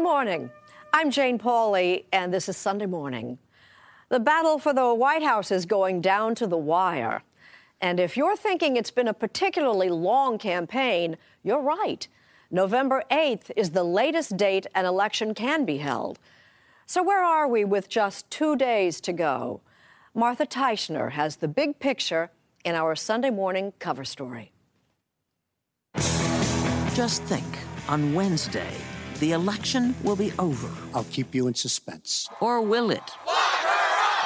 Good morning. I'm Jane Pauley, and this is Sunday Morning. The battle for the White House is going down to the wire. And if you're thinking it's been a particularly long campaign, you're right. November 8th is the latest date an election can be held. So, where are we with just two days to go? Martha Teichner has the big picture in our Sunday morning cover story. Just think on Wednesday, the election will be over. I'll keep you in suspense. Or will it?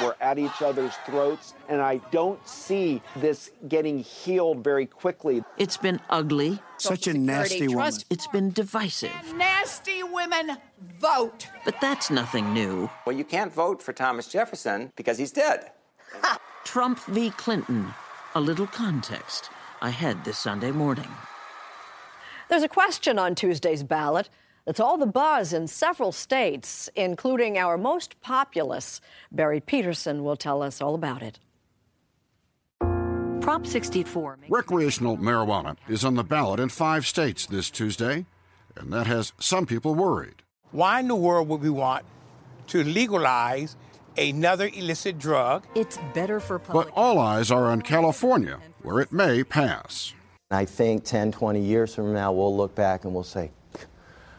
We're at each other's throats, and I don't see this getting healed very quickly. It's been ugly. Such a nasty woman. It's been divisive. Nasty women vote. But that's nothing new. Well, you can't vote for Thomas Jefferson because he's dead. Trump v. Clinton. A little context ahead this Sunday morning. There's a question on Tuesday's ballot that's all the buzz in several states, including our most populous. Barry Peterson will tell us all about it. Prop 64. Recreational marijuana is on the ballot in five states this Tuesday, and that has some people worried. Why in the world would we want to legalize another illicit drug? It's better for public. But all eyes are on California, where it may pass. I think 10, 20 years from now, we'll look back and we'll say,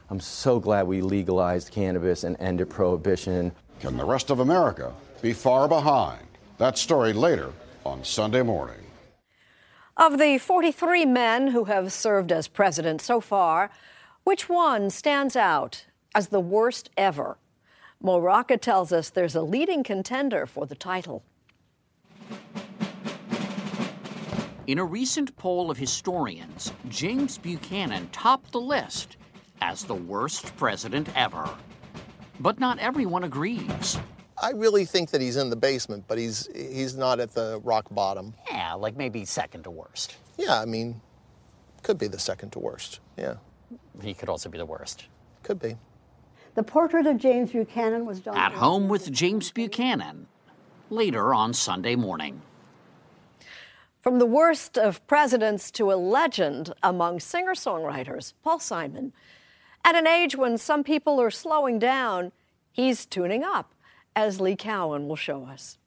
I'm so glad we legalized cannabis and ended prohibition. Can the rest of America be far behind? That story later on Sunday morning. Of the 43 men who have served as president so far, which one stands out as the worst ever? Mo Rocca tells us there's a leading contender for the title. In a recent poll of historians, James Buchanan topped the list as the worst president ever. But not everyone agrees. I really think that he's in the basement, but he's he's not at the rock bottom. Yeah, like maybe second to worst. Yeah, I mean, could be the second to worst. Yeah. He could also be the worst. Could be. The portrait of James Buchanan was done at home with James Buchanan later on Sunday morning. From the worst of presidents to a legend among singer songwriters, Paul Simon. At an age when some people are slowing down, he's tuning up, as Lee Cowan will show us.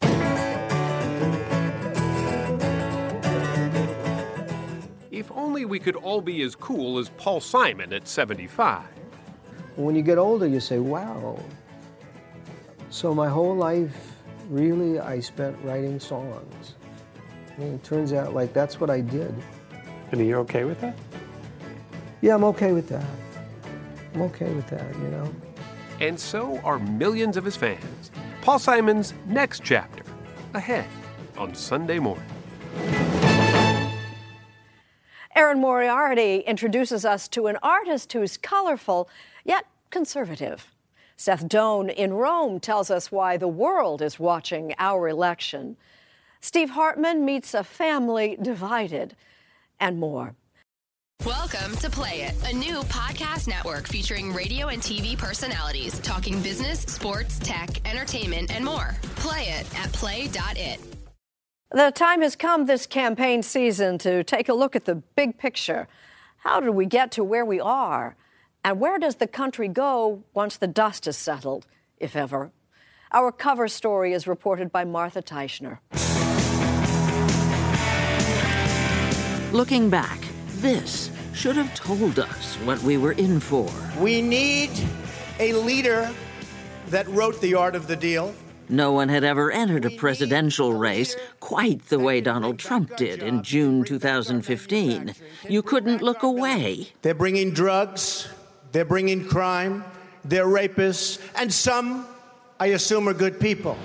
If only we could all be as cool as Paul Simon at 75. When you get older, you say, wow. So my whole life, really, I spent writing songs. I mean, it turns out like that's what I did. And are you okay with that? Yeah, I'm okay with that. I'm okay with that, you know. And so are millions of his fans. Paul Simon's next chapter, ahead on Sunday morning. Erin Moriarty introduces us to an artist who's colorful yet conservative. Seth Doane in Rome tells us why the world is watching our election. Steve Hartman meets a family divided, and more. Welcome to Play It, a new podcast network featuring radio and TV personalities talking business, sports, tech, entertainment, and more. Play it at play.it. The time has come this campaign season to take a look at the big picture. How did we get to where we are? And where does the country go once the dust is settled, if ever? Our cover story is reported by Martha Teichner. Looking back, this should have told us what we were in for. We need a leader that wrote The Art of the Deal. No one had ever entered a presidential race quite the way Donald Trump did in June 2015. You couldn't look away. They're bringing drugs, they're bringing crime, they're rapists, and some, I assume, are good people.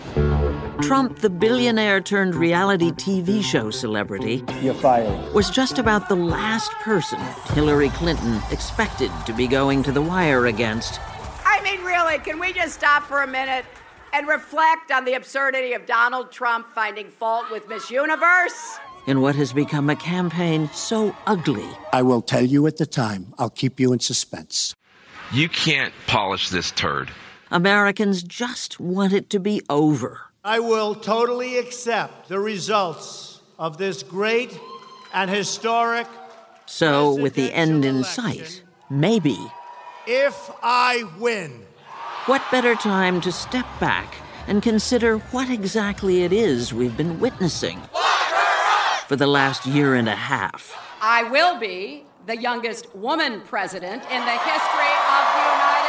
Trump, the billionaire turned reality TV show celebrity, You're fired. was just about the last person Hillary Clinton expected to be going to the wire against. I mean, really, can we just stop for a minute and reflect on the absurdity of Donald Trump finding fault with Miss Universe? In what has become a campaign so ugly. I will tell you at the time. I'll keep you in suspense. You can't polish this turd. Americans just want it to be over. I will totally accept the results of this great and historic. So, with the end in sight, maybe if I win. What better time to step back and consider what exactly it is we've been witnessing for the last year and a half? I will be the youngest woman president in the history of the United States.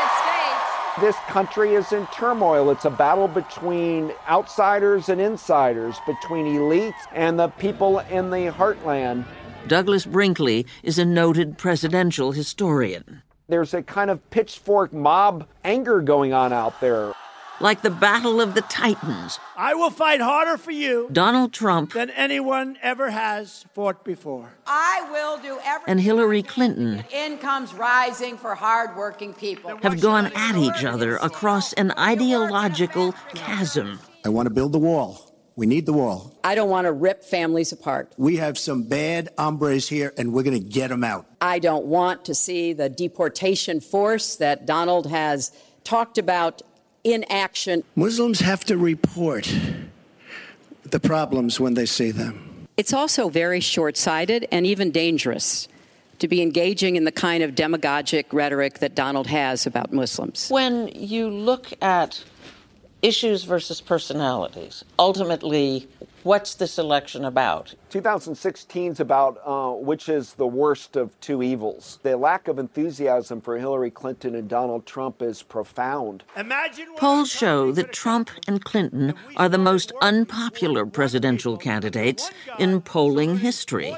This country is in turmoil. It's a battle between outsiders and insiders, between elites and the people in the heartland. Douglas Brinkley is a noted presidential historian. There's a kind of pitchfork mob anger going on out there. Like the Battle of the Titans. I will fight harder for you Donald Trump than anyone ever has fought before. I will do everything. and Hillary Clinton Incomes rising for hardworking people. have gone at each other across an ideological chasm. I want to build the wall. We need the wall. I don't want to rip families apart. We have some bad hombres here, and we're going to get them out. I don't want to see the deportation force that Donald has talked about in action. Muslims have to report the problems when they see them. It's also very short sighted and even dangerous to be engaging in the kind of demagogic rhetoric that Donald has about Muslims. When you look at issues versus personalities, ultimately, what's this election about? 2016 is about uh, which is the worst of two evils. The lack of enthusiasm for Hillary Clinton and Donald Trump is profound. Polls show that Trump and Clinton are the most unpopular presidential candidates in polling history.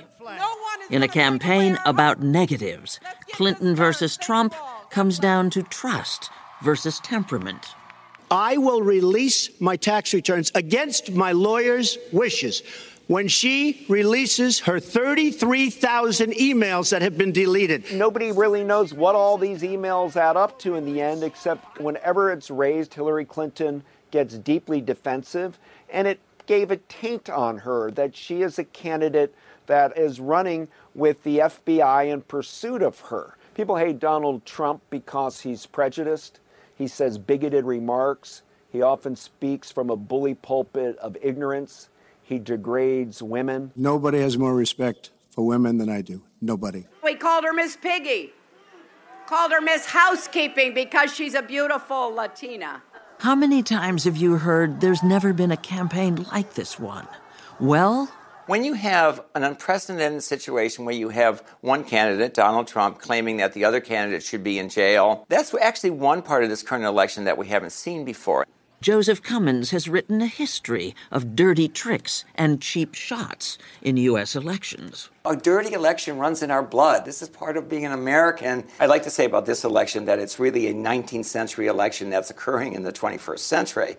In a campaign about negatives, Clinton versus Trump comes down to trust versus temperament. I will release my tax returns against my lawyer's wishes when she releases her 33,000 emails that have been deleted. Nobody really knows what all these emails add up to in the end, except whenever it's raised, Hillary Clinton gets deeply defensive, and it gave a taint on her that she is a candidate that is running with the FBI in pursuit of her. People hate Donald Trump because he's prejudiced. He says bigoted remarks. He often speaks from a bully pulpit of ignorance. He degrades women. Nobody has more respect for women than I do. Nobody. We called her Miss Piggy, called her Miss Housekeeping because she's a beautiful Latina. How many times have you heard there's never been a campaign like this one? Well, When you have an unprecedented situation where you have one candidate, Donald Trump, claiming that the other candidate should be in jail, that's actually one part of this current election that we haven't seen before. Joseph Cummins has written a history of dirty tricks and cheap shots in U.S. elections. A dirty election runs in our blood. This is part of being an American. I'd like to say about this election that it's really a 19th century election that's occurring in the 21st century.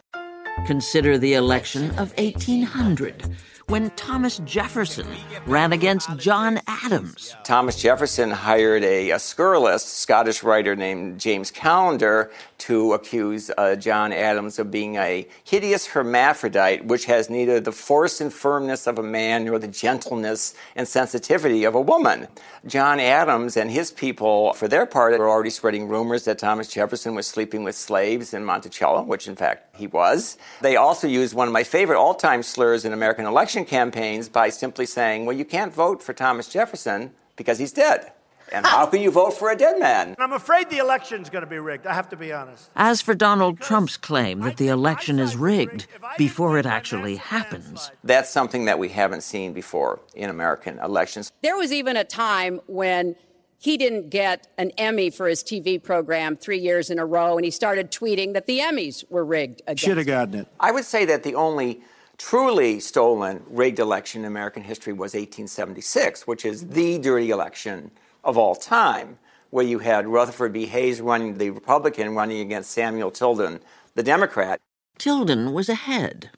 Consider the election of 1800, when Thomas Jefferson ran against John Adams. Thomas Jefferson hired a, a scurrilous Scottish writer named James Callender to accuse uh, John Adams of being a hideous hermaphrodite, which has neither the force and firmness of a man nor the gentleness and sensitivity of a woman. John Adams and his people, for their part, were already spreading rumors that Thomas Jefferson was sleeping with slaves in Monticello, which in fact he was. They also used one of my favorite all time slurs in American election campaigns by simply saying, well, you can't vote for Thomas Jefferson because he's dead. And how can you vote for a dead man? I'm afraid the election's going to be rigged. I have to be honest. As for Donald Trump's claim that the election is rigged before it actually happens, That's something that we haven't seen before in American elections. There was even a time when he didn't get an Emmy for his TV program three years in a row, and he started tweeting that the Emmys were rigged Should have gotten it. I would say that the only truly stolen rigged election in American history was 1876, which is the dirty election of all time, where you had Rutherford B. Hayes running the Republican running against Samuel Tilden, the Democrat. Tilden was ahead.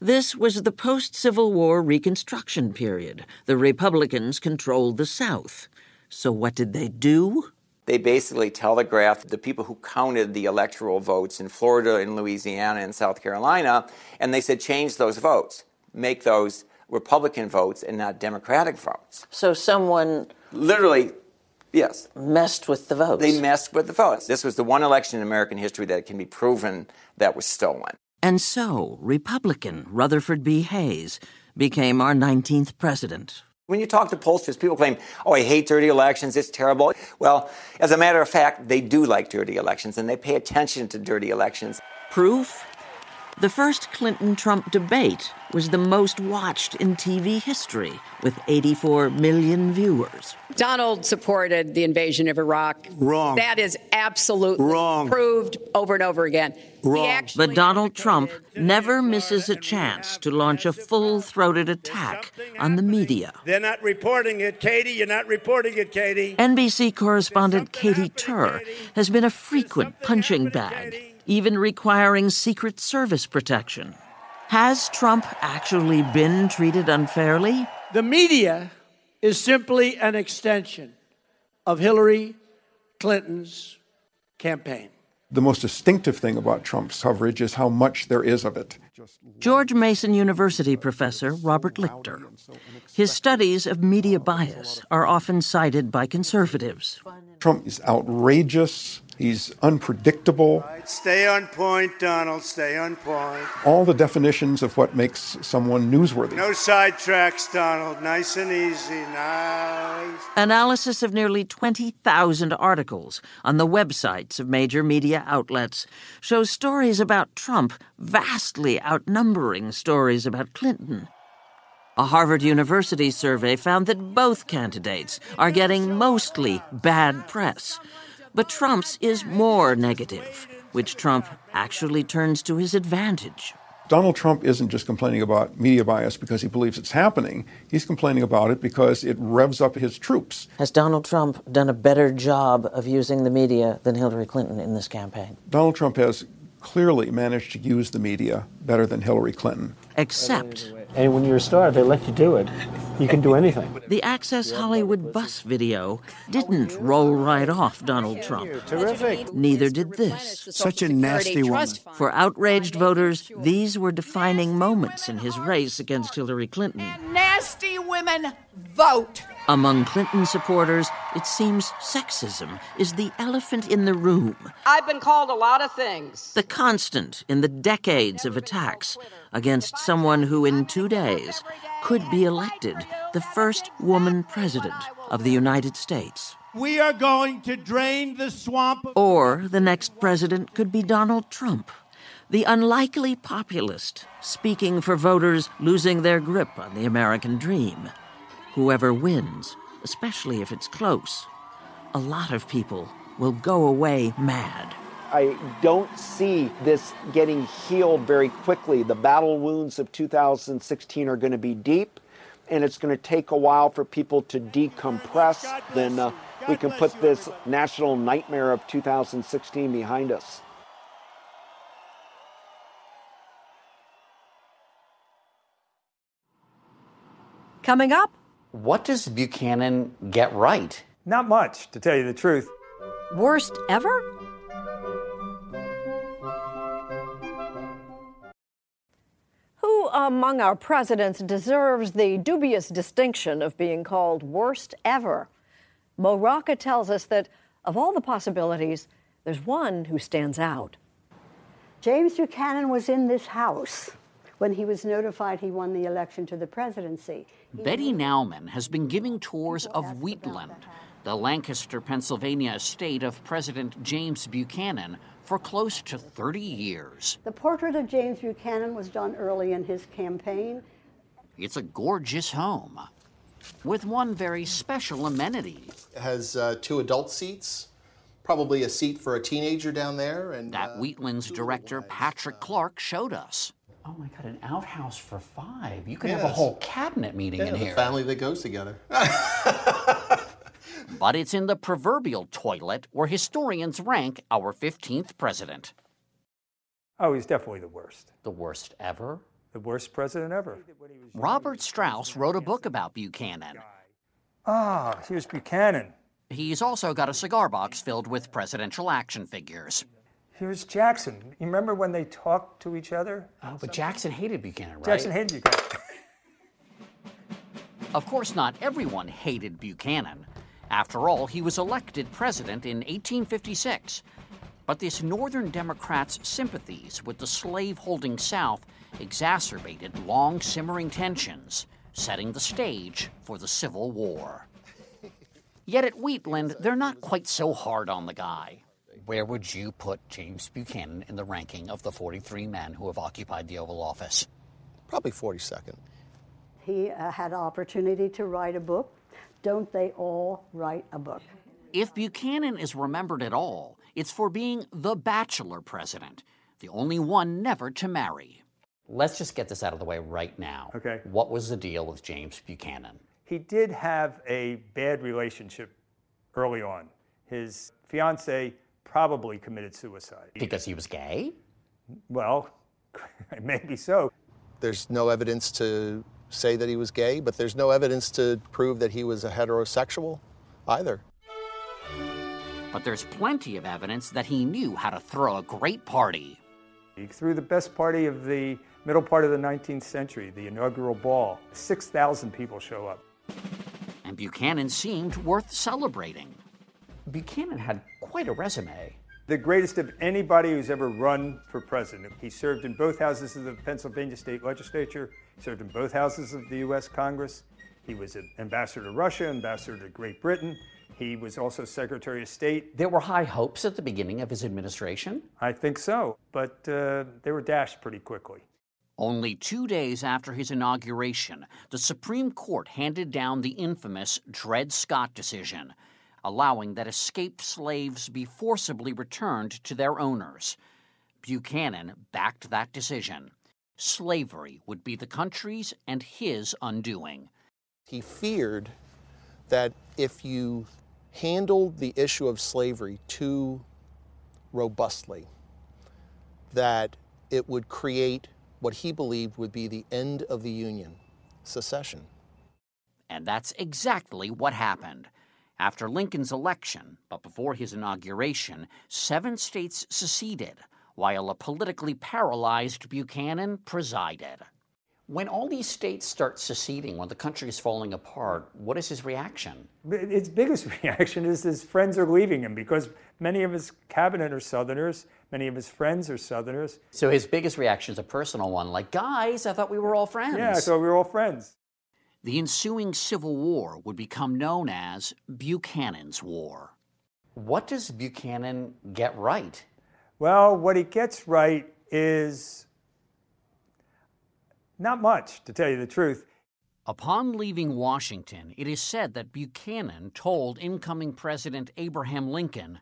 This was the post Civil War Reconstruction period. The Republicans controlled the South. So what did they do? They basically telegraphed the people who counted the electoral votes in Florida, in Louisiana, and South Carolina, and they said change those votes, make those Republican votes and not Democratic votes. So someone Literally, yes. messed with the votes. They messed with the votes. This was the one election in American history that can be proven that was stolen. And so, Republican Rutherford B. Hayes became our 19th president. When you talk to pollsters, people claim, oh, I hate dirty elections, it's terrible. Well, as a matter of fact, they do like dirty elections and they pay attention to dirty elections. Proof? The first Clinton Trump debate was the most watched in TV history, with 84 million viewers. Donald supported the invasion of Iraq. Wrong. That is absolutely Wrong. proved over and over again. Wrong. But Donald Trump never misses a chance to launch a full throated attack on the media. They're not reporting it, Katie. You're not reporting it, Katie. NBC correspondent Katie Tur has been a frequent punching bag, even requiring Secret Service protection. Has Trump actually been treated unfairly? The media is simply an extension of Hillary Clinton's campaign. The most distinctive thing about Trump's coverage is how much there is of it. George Mason University professor Robert Lichter. His studies of media bias are often cited by conservatives. Trump is outrageous, he's unpredictable. Stay on point, Donald. Stay on point. All the definitions of what makes someone newsworthy. No sidetracks, Donald. Nice and easy. Nice. Analysis of nearly 20,000 articles on the websites of major media outlets shows stories about Trump vastly outnumbering stories about Clinton. A Harvard University survey found that both candidates are getting mostly bad press. But Trump's is more negative, which Trump actually turns to his advantage. Donald Trump isn't just complaining about media bias because he believes it's happening. He's complaining about it because it revs up his troops. Has Donald Trump done a better job of using the media than Hillary Clinton in this campaign? Donald Trump has clearly managed to use the media better than Hillary Clinton. Except And when you're a star, they let you do it. You can do anything. the Access Hollywood bus video didn't roll right off Donald Trump. Terrific. Neither did this. Such a nasty woman. For outraged voters, these were defining moments in his race against Hillary Clinton. Nasty women vote. Among Clinton supporters, it seems sexism is the elephant in the room, I've been called a lot of things. the constant in the decades of attacks against someone who, in two days, could be elected the first woman president of the United States. We are going to drain the swamp. Or the next president could be Donald Trump, the unlikely populist speaking for voters losing their grip on the American dream. Whoever wins, especially if it's close, a lot of people will go away mad. I don't see this getting healed very quickly. The battle wounds of 2016 are going to be deep, and it's going to take a while for people to decompress. Then uh, we can put this national nightmare of 2016 behind us. Coming up, What does Buchanan get right? Not much, to tell you the truth. worst ever? Who among our presidents deserves the dubious distinction of being called worst ever? Mo Rocca tells us that of all the possibilities, there's one who stands out. James Buchanan was in this house when he was notified he won the election to the presidency. Betty Nauman has been giving tours of Wheatland, the Lancaster, Pennsylvania estate of President James Buchanan, for close to 30 years. The portrait of James Buchanan was done early in his campaign. It's a gorgeous home with one very special amenity. It has uh, two adult seats, probably a seat for a teenager down there, and That uh, Wheatland's director, Patrick Clark, showed us. Oh my God, an outhouse for five. You could have a whole cabinet meeting yeah, in the here. family that goes together. But it's in the proverbial toilet where historians rank our 15th president. Oh, he's definitely the worst. The worst ever? The worst president ever. Robert Strauss wrote a book about Buchanan. Ah, here's Buchanan. He's also got a cigar box filled with presidential action figures. Here's Jackson. You remember when they talked to each other? Oh, but Jackson hated Buchanan, right? Jackson hated Buchanan. Of course, not everyone hated Buchanan. After all, he was elected president in 1856. But this Northern Democrats' sympathies with the slave holding South exacerbated long simmering tensions. setting the stage for the Civil War. Yet at Wheatland, they're not quite so hard on the guy. Where would you put James Buchanan in the ranking of the 43 men who have occupied the Oval Office? Probably 42nd. He uh, had opportunity to write a book. Don't they all write a book? If Buchanan is remembered at all, it's for being the bachelor president, the only one never to marry. Let's just get this out of the way right now. Okay. What was the deal with James Buchanan? He did have a bad relationship early on. His fiancee probably committed suicide. Because he was gay? Well, maybe so. There's no evidence to say that he was gay, but there's no evidence to prove that he was a heterosexual either. But there's plenty of evidence that he knew how to throw a great party. He threw the best party of the middle part of the 19th century, the inaugural ball. 6,000 people show up. And Buchanan seemed worth celebrating. Buchanan had quite a resume. The greatest of anybody who's ever run for president. He served in both houses of the Pennsylvania state legislature, served in both houses of the U.S. Congress. He was an ambassador to Russia, ambassador to Great Britain. He was also Secretary of State. There were high hopes at the beginning of his administration? I think so, but uh, they were dashed pretty quickly. Only two days after his inauguration, the Supreme Court handed down the infamous Dred Scott decision, allowing that escaped slaves be forcibly returned to their owners. Buchanan backed that decision. Slavery would be the country's and his undoing. He feared that if you handled the issue of slavery too robustly, that it would create what he believed would be the end of the Union, secession. And that's exactly what happened. After Lincoln's election, but before his inauguration, seven states seceded, while a politically paralyzed Buchanan presided. When all these states start seceding, when the country is falling apart, what is his reaction? His biggest reaction is his friends are leaving him because many of his cabinet are Southerners, many of his friends are Southerners. So his biggest reaction is a personal one, like, guys, I thought we were all friends. Yeah, I thought we were all friends. The ensuing Civil War would become known as Buchanan's War. What does Buchanan get right? Well, what he gets right is not much, to tell you the truth. Upon leaving Washington, it is said that Buchanan told incoming President Abraham Lincoln,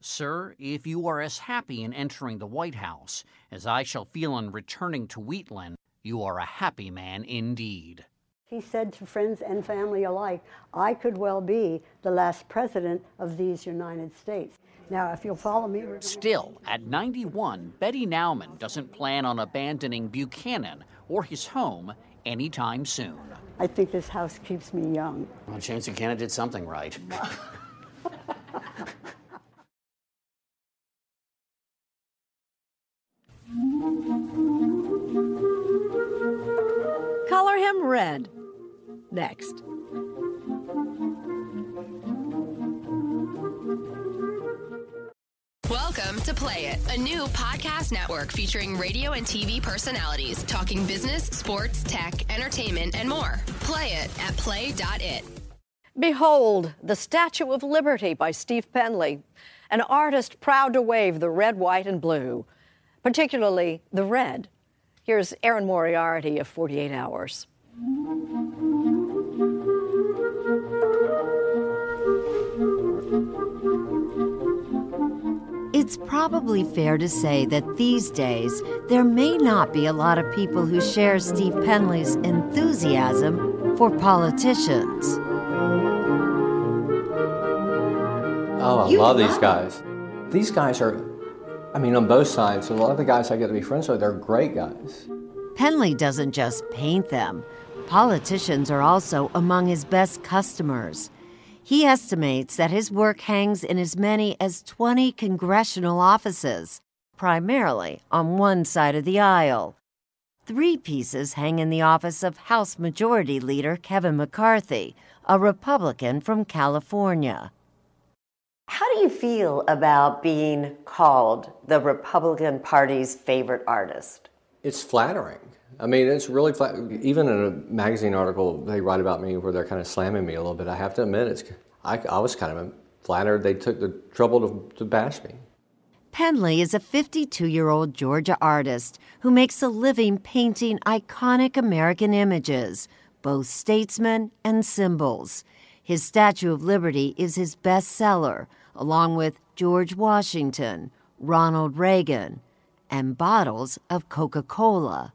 Sir, if you are as happy in entering the White House as I shall feel in returning to Wheatland, you are a happy man indeed. He said to friends and family alike, I could well be the last president of these United States. Now, if you'll follow me. Still, at 91, Betty Nauman doesn't plan on abandoning Buchanan or his home anytime soon. I think this house keeps me young. Well, James Buchanan did something right. Next. Welcome to Play It, a new podcast network featuring radio and TV personalities talking business, sports, tech, entertainment, and more. Play it at play.it. Behold, the Statue of Liberty by Steve Penley, an artist proud to wave the red, white, and blue, particularly the red. Here's Erin Moriarty of 48 Hours. It's probably fair to say that these days there may not be a lot of people who share Steve Penley's enthusiasm for politicians. Oh, I You love these guys. These guys are, I mean, on both sides, a lot of the guys I get to be friends with, they're great guys. Penley doesn't just paint them, politicians are also among his best customers. He estimates that his work hangs in as many as 20 congressional offices, primarily on one side of the aisle. Three pieces hang in the office of House Majority Leader Kevin McCarthy, a Republican from California. How do you feel about being called the Republican Party's favorite artist? It's flattering. I mean, it's really flat. Even in a magazine article they write about me where they're kind of slamming me a little bit, I have to admit, it's, I, I was kind of flattered they took the trouble to, to bash me. Penley is a 52 year old Georgia artist who makes a living painting iconic American images, both statesmen and symbols. His Statue of Liberty is his bestseller, along with George Washington, Ronald Reagan, and bottles of Coca Cola.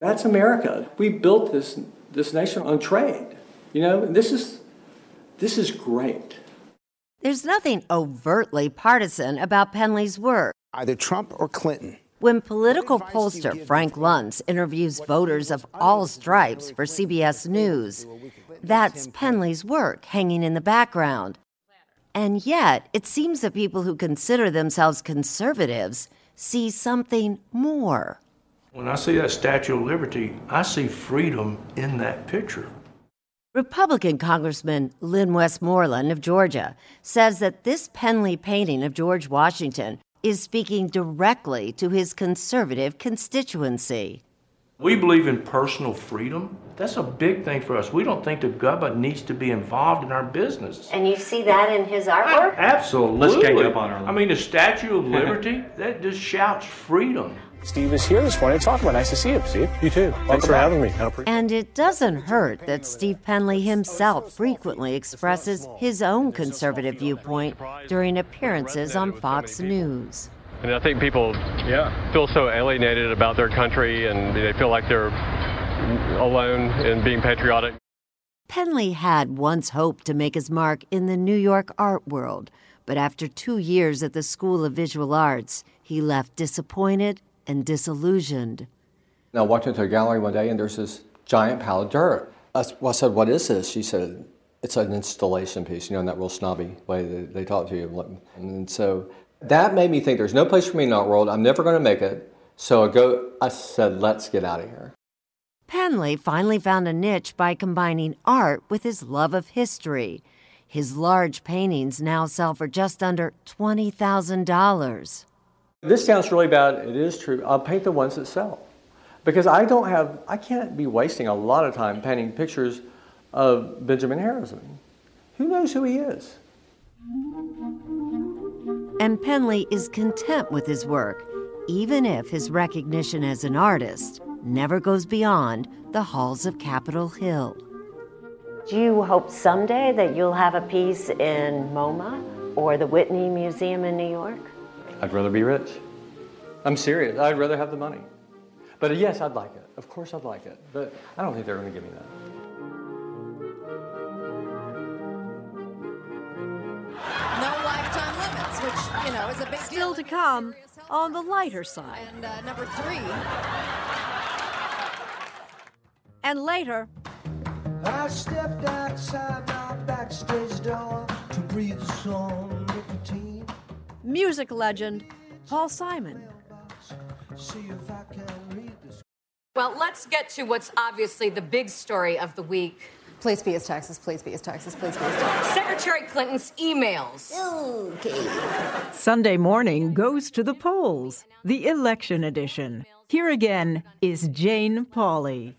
That's America. We built this, this nation on trade. You know, this is, this is great. There's nothing overtly partisan about Penley's work. Either Trump or Clinton. When political pollster Frank Luntz interviews voters of all stripes for CBS News, that's Penley's work hanging in the background. And yet, it seems that people who consider themselves conservatives see something more. When I see that Statue of Liberty, I see freedom in that picture. Republican Congressman Lynn Westmoreland of Georgia says that this Penley painting of George Washington is speaking directly to his conservative constituency. We believe in personal freedom. That's a big thing for us. We don't think the government needs to be involved in our business. And you see that in his artwork? Absolutely. Let's gang up on our. I mean, the Statue of Liberty, that just shouts freedom. Steve is here this morning to talk about. Nice to see you, Steve. You too. Thanks for back. having me. And it doesn't hurt that Steve Penley himself frequently expresses his own conservative viewpoint during appearances on Fox News. And I think people yeah. feel so alienated about their country and they feel like they're alone in being patriotic. Penley had once hoped to make his mark in the New York art world, but after two years at the School of Visual Arts, he left disappointed and disillusioned. And I walked into a gallery one day and there's this giant pile of dirt. I, well, I said, What is this? She said, It's an installation piece, you know, in that real snobby way that they talk to you. And so that made me think there's no place for me in the art world. I'm never going to make it. So I, go, I said, Let's get out of here. Penley finally found a niche by combining art with his love of history. His large paintings now sell for just under $20,000. This sounds really bad. It is true. I'll paint the ones that sell. Because I don't have, I can't be wasting a lot of time painting pictures of Benjamin Harrison. Who knows who he is? And Penley is content with his work, even if his recognition as an artist never goes beyond the halls of Capitol Hill. Do you hope someday that you'll have a piece in MoMA or the Whitney Museum in New York? I'd rather be rich. I'm serious. I'd rather have the money. But yes, I'd like it. Of course, I'd like it. But I don't think they're going to give me that. No lifetime limits, which, you know, is a big Still to come on the lighter side. And uh, number three, And later, I stepped outside my backstage door to breathe the song nicotine. Music legend Paul Simon. See if I can read this. Well, let's get to what's obviously the big story of the week. Please be as Texas, please be as Texas, please be as Texas. Secretary Clinton's emails. Okay. Sunday morning goes to the polls, the election edition. Here again is Jane Pauley.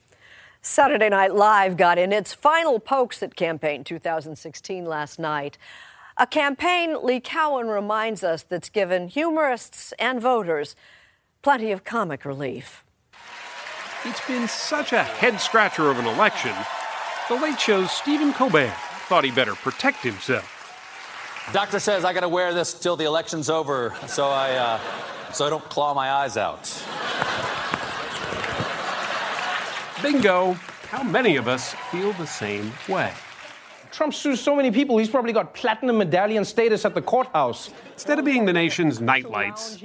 Saturday Night Live got in its final pokes at campaign 2016 last night. A campaign, Lee Cowan reminds us, that's given humorists and voters plenty of comic relief. It's been such a head scratcher of an election. The Late Show's Stephen Colbert thought he better protect himself. Doctor says I got to wear this till the election's over, so I uh, so I don't claw my eyes out. Bingo! How many of us feel the same way? Trump sues so many people, he's probably got platinum medallion status at the courthouse. Instead of being the nation's nightlights,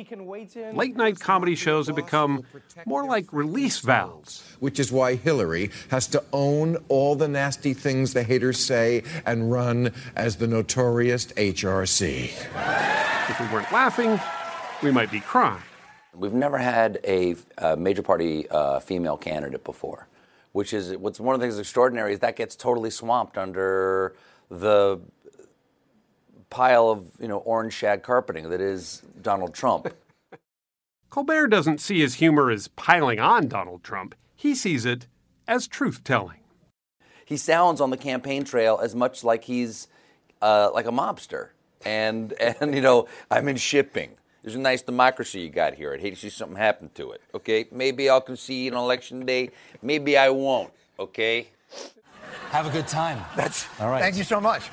late night comedy shows have become more like release valves. Which is why Hillary has to own all the nasty things the haters say and run as the notorious HRC. If we weren't laughing, we might be crying. We've never had a, uh major party uh, female candidate before, which is what's one of the things extraordinary is that gets totally swamped under the pile of you know orange shag carpeting that is Donald Trump. Colbert doesn't see his humor as piling on Donald Trump, he sees it as truth telling. He sounds on the campaign trail as much like he's uh, like a mobster. And, and, you know, I'm in shipping. There's a nice democracy you got here. I'd hate to see something happen to it. Okay? Maybe I'll concede on election day. Maybe I won't. Okay? Have a good time. That's all right. Thank you so much.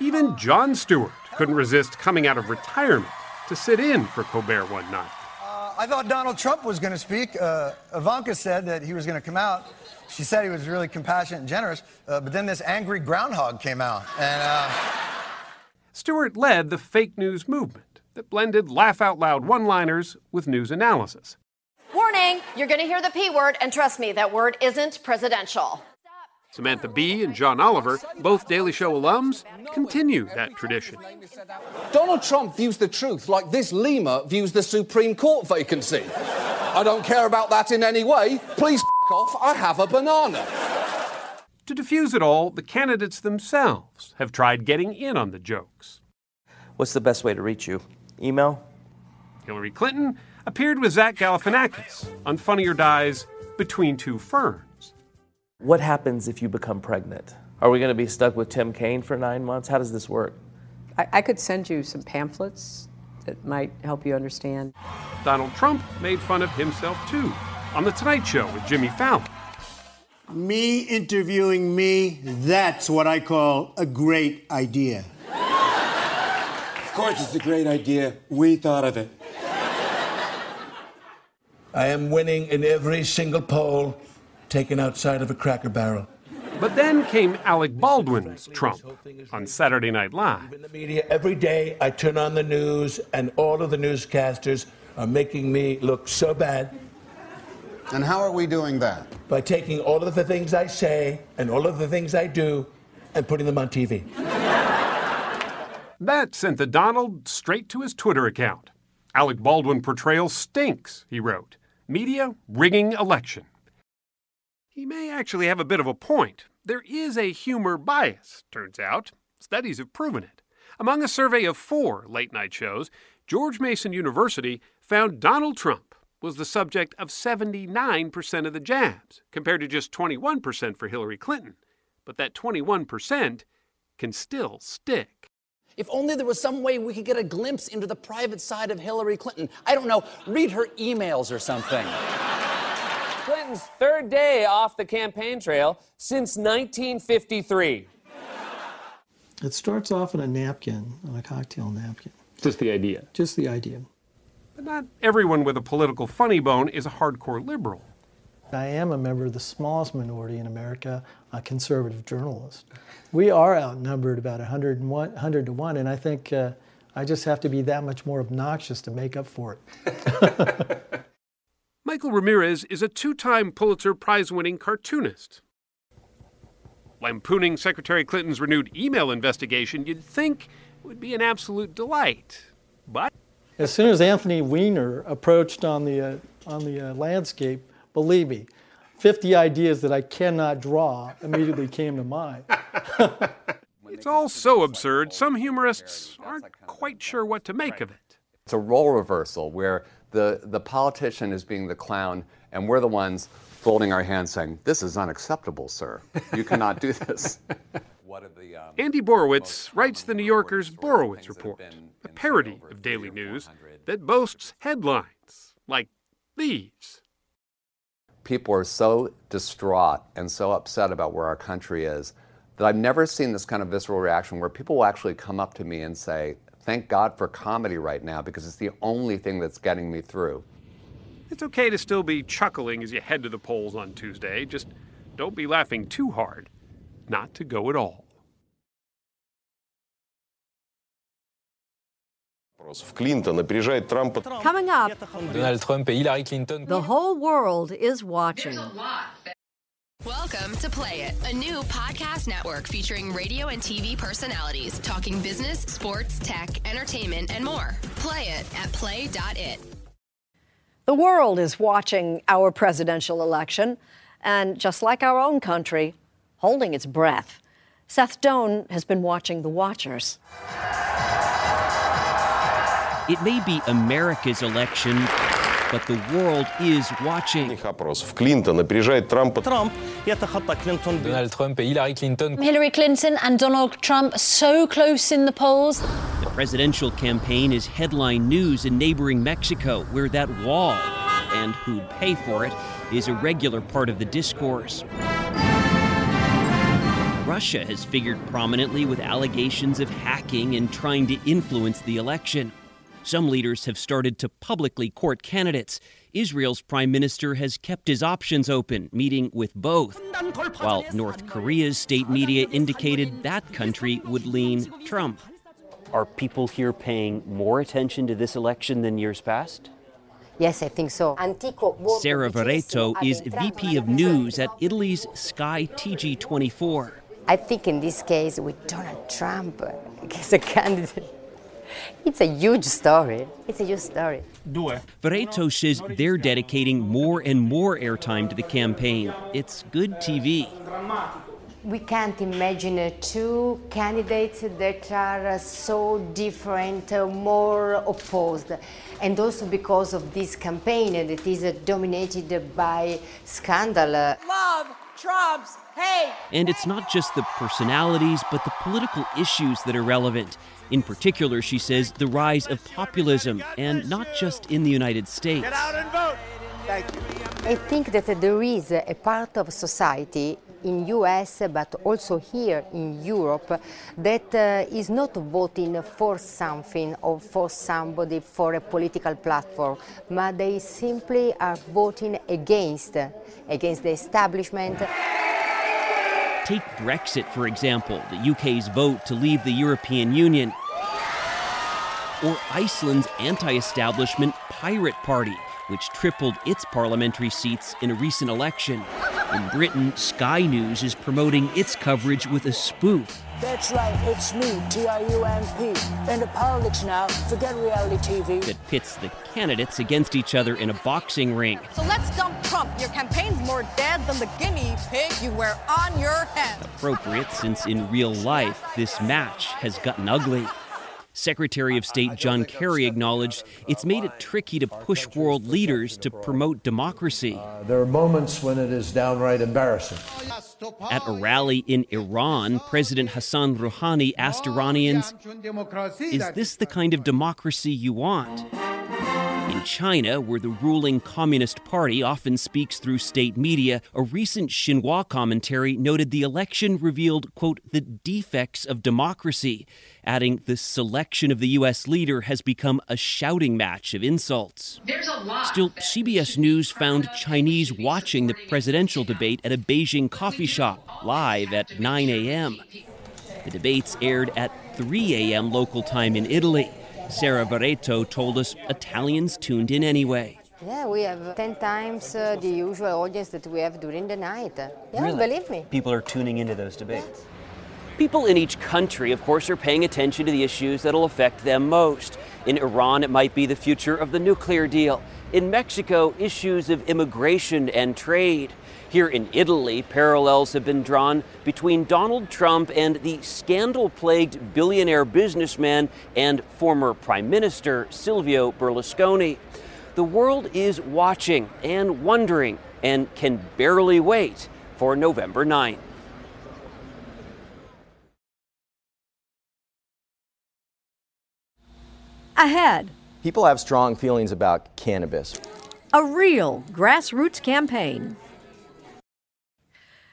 Even Jon Stewart couldn't resist coming out of retirement to sit in for Colbert one night. Uh, I thought Donald Trump was going to speak. Uh, Ivanka said that he was going to come out. She said he was really compassionate and generous, uh, but then this angry groundhog came out. And uh, Stewart led the fake news movement that blended laugh out loud one liners with news analysis. Warning, you're going to hear the P word, and trust me, that word isn't presidential. Samantha Bee and John Oliver, both Daily Show alums, continue that tradition. Donald Trump views the truth like this lemur views the Supreme Court vacancy. I don't care about that in any way. Please f- off, I have a banana. To diffuse it all, the candidates themselves have tried getting in on the jokes. What's the best way to reach you? Email? Hillary Clinton appeared with Zach Galifianakis on Funny or Die's Between Two Ferns. What happens if you become pregnant? Are we going to be stuck with Tim Kaine for nine months? How does this work? I, I could send you some pamphlets that might help you understand. Donald Trump made fun of himself too on The Tonight Show with Jimmy Fallon. Me interviewing me, that's what I call a great idea. Of course, it's a great idea. We thought of it. I am winning in every single poll taken outside of a cracker barrel. But then came Alec Baldwin's Trump on Saturday Night Live. In the media, every day I turn on the news, and all of the newscasters are making me look so bad. And how are we doing that? By taking all of the things I say and all of the things I do and putting them on TV. That sent the Donald straight to his Twitter account. Alec Baldwin portrayal stinks, he wrote. Media rigging election. He may actually have a bit of a point. There is a humor bias, turns out. Studies have proven it. Among a survey of four late night shows, George Mason University found Donald Trump was the subject of 79% of the jabs, compared to just 21% for Hillary Clinton. But that 21% can still stick. If only there was some way we could get a glimpse into the private side of Hillary Clinton. I don't know, read her emails or something. Clinton's third day off the campaign trail since 1953. It starts off on a napkin, on a cocktail napkin. Just the idea. Just the idea. But not everyone with a political funny bone is a hardcore liberal. I am a member of the smallest minority in America, a conservative journalist. We are outnumbered about 100, 100 to 1, and I think uh, I just have to be that much more obnoxious to make up for it. Michael Ramirez is a two time Pulitzer Prize winning cartoonist. Lampooning Secretary Clinton's renewed email investigation, you'd think would be an absolute delight. But as soon as Anthony Weiner approached on the, uh, on the uh, landscape, believe me, 50 ideas that I cannot draw immediately came to mind. it's all so absurd, some humorists aren't quite sure what to make of it. It's a role reversal where the, the politician is being the clown, and we're the ones folding our hands saying, This is unacceptable, sir. You cannot do this. Um, Andy Borowitz writes the New Yorker's Borowitz Report, a parody of daily news that boasts headlines like these. People are so distraught and so upset about where our country is that I've never seen this kind of visceral reaction where people will actually come up to me and say, Thank God for comedy right now because it's the only thing that's getting me through. It's okay to still be chuckling as you head to the polls on Tuesday. Just don't be laughing too hard not to go at all. Coming up, Donald Trump et Hillary Clinton. the whole world is watching. Welcome to Play It, a new podcast network featuring radio and TV personalities talking business, sports, tech, entertainment, and more. Play it at play.it. The world is watching our presidential election, and just like our own country, holding its breath. Seth Doane has been watching the watchers. It may be America's election, but the world is watching. Клинтон опережает Трампа. Trump Donald Trump et Hillary Clinton. Hillary Clinton and Donald Trump so close in the polls. The presidential campaign is headline news in neighboring Mexico, where that wall, and who'd pay for it, is a regular part of the discourse. Russia has figured prominently with allegations of hacking and trying to influence the election. Some leaders have started to publicly court candidates. Israel's prime minister has kept his options open, meeting with both, while North Korea's state media indicated that country would lean Trump. Are people here paying more attention to this election than years past? Yes, I think so. Sarah Varetto is VP of News at Italy's Sky TG24. I think in this case with Donald Trump as a candidate, it's a huge story. It's a huge story. Varetto says they're dedicating more and more airtime to the campaign. It's good TV. We can't imagine two candidates that are so different, uh, more opposed. And also because of this campaign that is dominated by scandal. Love Trump's hate. And it's not just the personalities, but the political issues that are relevant. In particular, she says, the rise of populism, and not just in the United States. and vote. Thank you. I think that there is a part of society in US but also here in Europe that uh, is not voting for something or for somebody for a political platform but they simply are voting against against the establishment Take Brexit, for example, the UK's vote to leave the European Union, or Iceland's anti establishment Pirate Party, which tripled its parliamentary seats in a recent election. In Britain, Sky News is promoting its coverage with a spoof. That's right, it's me, T-R-U-M-P. the politics now, forget reality TV. that pits the candidates against each other in a boxing ring. So let's dump Trump. Your campaign's more dead than the guinea pig you wear on your head. Appropriate since in real life, this match has gotten ugly. Secretary of State John Kerry acknowledged it's uh, made it tricky to push world leaders to promote democracy. Uh, there are moments when it is downright embarrassing. At a rally in Iran, President Hassan Rouhani asked Iranians, Is this the kind of democracy you want? In China, where the ruling Communist Party often speaks through state media, a recent Xinhua commentary noted the election revealed, quote, the defects of democracy, adding the selection of the U.S. leader has become a shouting match of insults. Still, CBS News found Chinese watching the presidential debate at a Beijing coffee shop live at 9 a.m. The debates aired at 3 a.m. local time in Italy. Sarah Varetto told us Italians tuned in anyway. yeah we have 10 times uh, the usual audience that we have during the night yeah Really? believe me People are tuning into those debates. People in each country, of course, are paying attention to the issues that'll affect them most. In Iran, it might be the future of the nuclear deal. In Mexico, issues of immigration and trade. Here in Italy, parallels have been drawn between Donald Trump and the scandal plagued billionaire businessman and former Prime Minister Silvio Berlusconi. The world is watching and wondering and can barely wait for November 9th. Ahead, People have strong feelings about cannabis. a real grassroots campaign.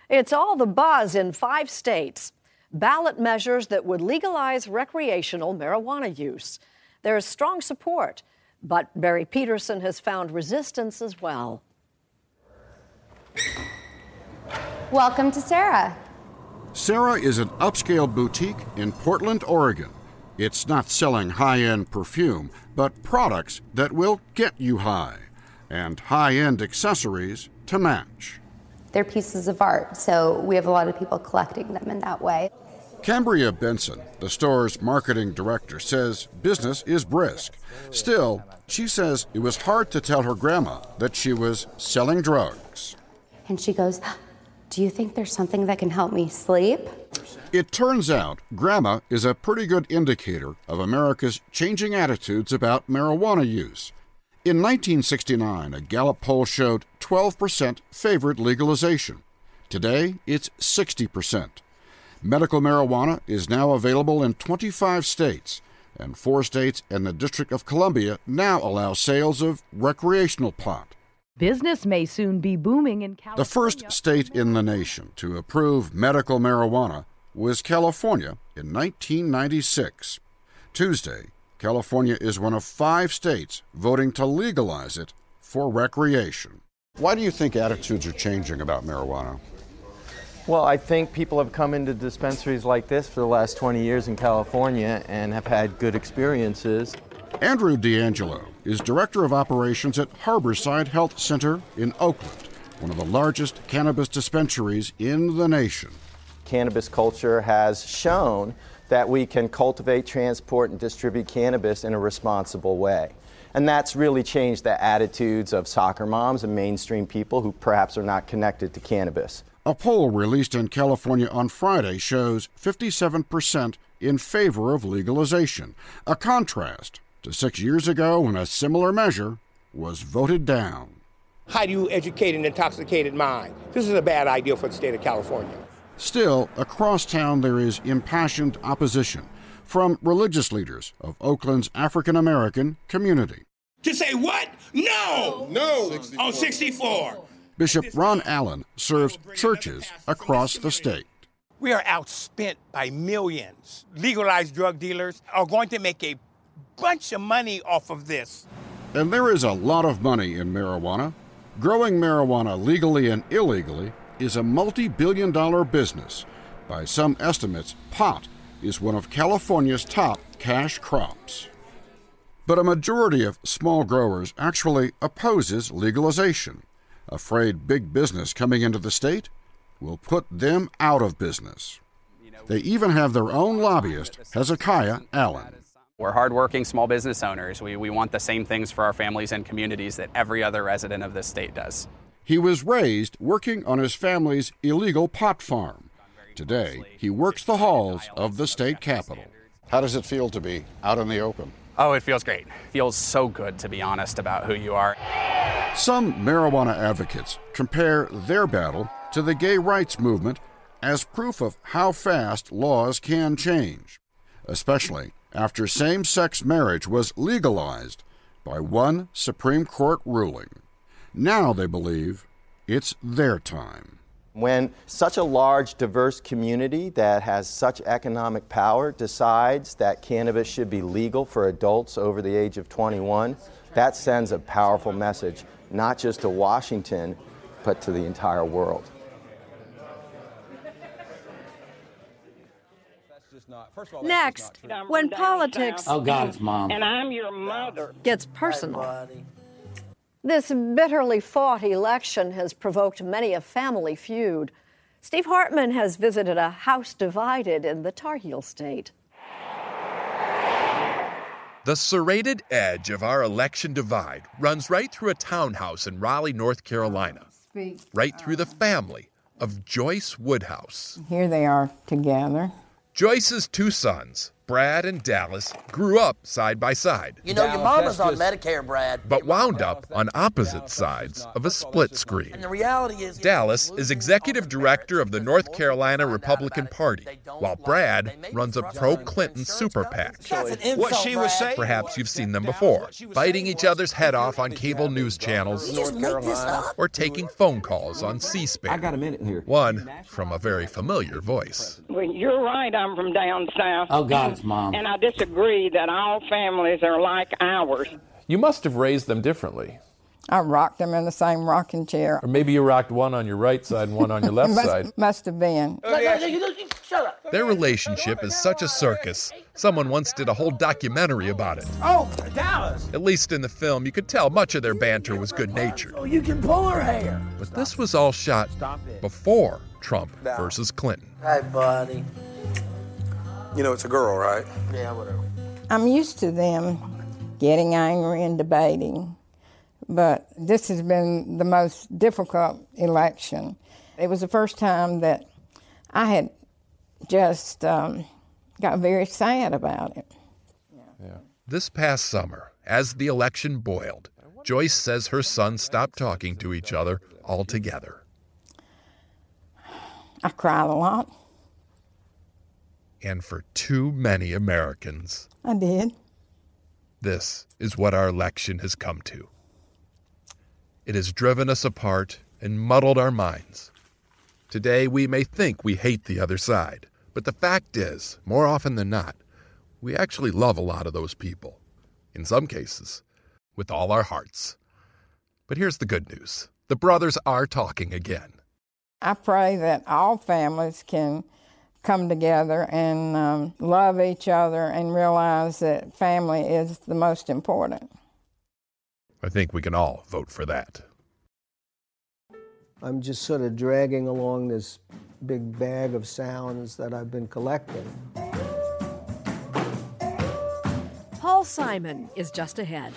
It's all the buzz in five states. Ballot measures that would legalize recreational marijuana use. There is strong support, but Barry Peterson has found resistance as well. Welcome to Serra. Serra is an upscale boutique in Portland, Oregon. It's not selling high end perfume, but products that will get you high, and high end accessories to match. They're pieces of art, so we have a lot of people collecting them in that way. Cambria Benson, the store's marketing director, says business is brisk. Still, she says it was hard to tell her grandma that she was selling drugs. And she goes, Do you think there's something that can help me sleep? It turns out grandma is a pretty good indicator of America's changing attitudes about marijuana use. In 1969, a Gallup poll showed 12% favored legalization. Today, it's 60%. Medical marijuana is now available in 25 states, and four states and the District of Columbia now allow sales of recreational pot. Business may soon be booming in California. The first state in the nation to approve medical marijuana was California in 1996. Tuesday, California is one of five states voting to legalize it for recreation. Why do you think attitudes are changing about marijuana? Well, I think people have come into dispensaries like this for the last 20 years in California and have had good experiences. Andrew DeAngelo is Director of Operations at Harborside Health Center in Oakland, one of the largest cannabis dispensaries in the nation. Cannabis culture has shown that we can cultivate, transport, and distribute cannabis in a responsible way. And that's really changed the attitudes of soccer moms and mainstream people who perhaps are not connected to cannabis. A poll released in California on Friday shows 57% in favor of legalization, a contrast to six years ago when a similar measure was voted down. How do you educate an intoxicated mind? This is a bad idea for the state of California. Still, across town there is impassioned opposition from religious leaders of Oakland's African American community. To say what? No! No! 64. On 64. Bishop Ron Allen serves churches across the state. We are outspent by millions. Legalized drug dealers are going to make a bunch of money off of this. And there is a lot of money in marijuana. Growing marijuana legally and illegally is a multi billion dollar business. By some estimates, pot is one of California's top cash crops. But a majority of small growers actually opposes legalization, afraid big business coming into the state will put them out of business. They even have their own lobbyist, Hezekiah Allen. We're hardworking small business owners. We, we want the same things for our families and communities that every other resident of this state does. He was raised working on his family's illegal pot farm. Today, he works the halls of the state capitol. How does it feel to be out in the open? Oh, it feels great. It feels so good to be honest about who you are. Some marijuana advocates compare their battle to the gay rights movement as proof of how fast laws can change, especially after same sex marriage was legalized by one Supreme Court ruling. Now they believe it's their time. When such a large, diverse community that has such economic power decides that cannabis should be legal for adults over the age of 21, that sends a powerful message, not just to Washington, but to the entire world. Next, when politics Oh, God, mom. And I'm your mother. gets personal. This bitterly fought election has provoked many a family feud. Steve Hartman has visited a house divided in the Tar Heel state. The serrated edge of our election divide runs right through a townhouse in Raleigh, North Carolina, right through the family of Joyce Woodhouse. Here they are together. Joyce's two sons, Brad and Dallas, grew up side by side, You know, your mama's on Medicare, Brad. but wound up on opposite sides of a split screen. And the reality is, Dallas is executive director of the North Carolina Republican Party, while Brad runs a pro Clinton super PAC. What she was saying. Perhaps you've seen them before, biting each other's head off on cable news channels or taking phone calls on C SPAN. I got a minute here. One from a very familiar voice. Well, you're right. I'm from down south. Oh, God, it's Mom. And I disagree that all families are like ours. You must have raised them differently. I rocked them in the same rocking chair. Or maybe you rocked one on your right side and one on your left must, side. Must have been. Shut up. Their relationship is such a circus. Someone once did a whole documentary about it. Oh, Dallas. At least in the film, you could tell much of their banter was good natured. Oh, you can pull her hair. But this was all shot before Trump versus Clinton. Hi, buddy. You know, it's a girl, right? Yeah, whatever. I'm used to them getting angry and debating, but this has been the most difficult election. It was the first time that I had just um, got very sad about it. This past summer, as the election boiled, Joyce says her sons stopped talking to each other altogether. I cried a lot. And for too many Americans, I did. this is what our election has come to. It has driven us apart and muddled our minds. Today, we may think we hate the other side, but the fact is, more often than not, we actually love a lot of those people. In some cases, with all our hearts. But here's the good news the brothers are talking again. I pray that all families can come together and um, love each other and realize that family is the most important. I think we can all vote for that. I'm just sort of dragging along this big bag of sounds that I've been collecting. Paul Simon is just ahead.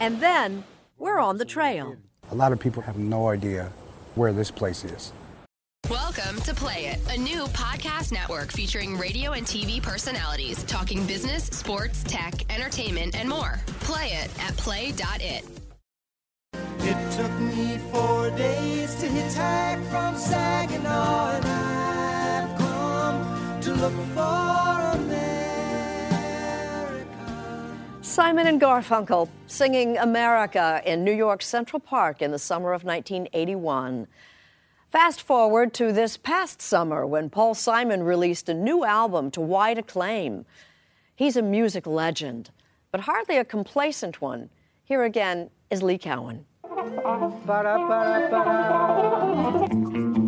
And then we're on the trail. A lot of people have no idea where this place is. Welcome to Play It, a new podcast network featuring radio and TV personalities talking business, sports, tech, entertainment, and more. Play it at play.it. It took me four days to hitchhike from Saginaw, and I've come to look for America. Simon and Garfunkel singing America in New York Central Park in the summer of 1981. Fast forward to this past summer when Paul Simon released a new album to wide acclaim. He's a music legend, but hardly a complacent one. Here again is Lee Cowan.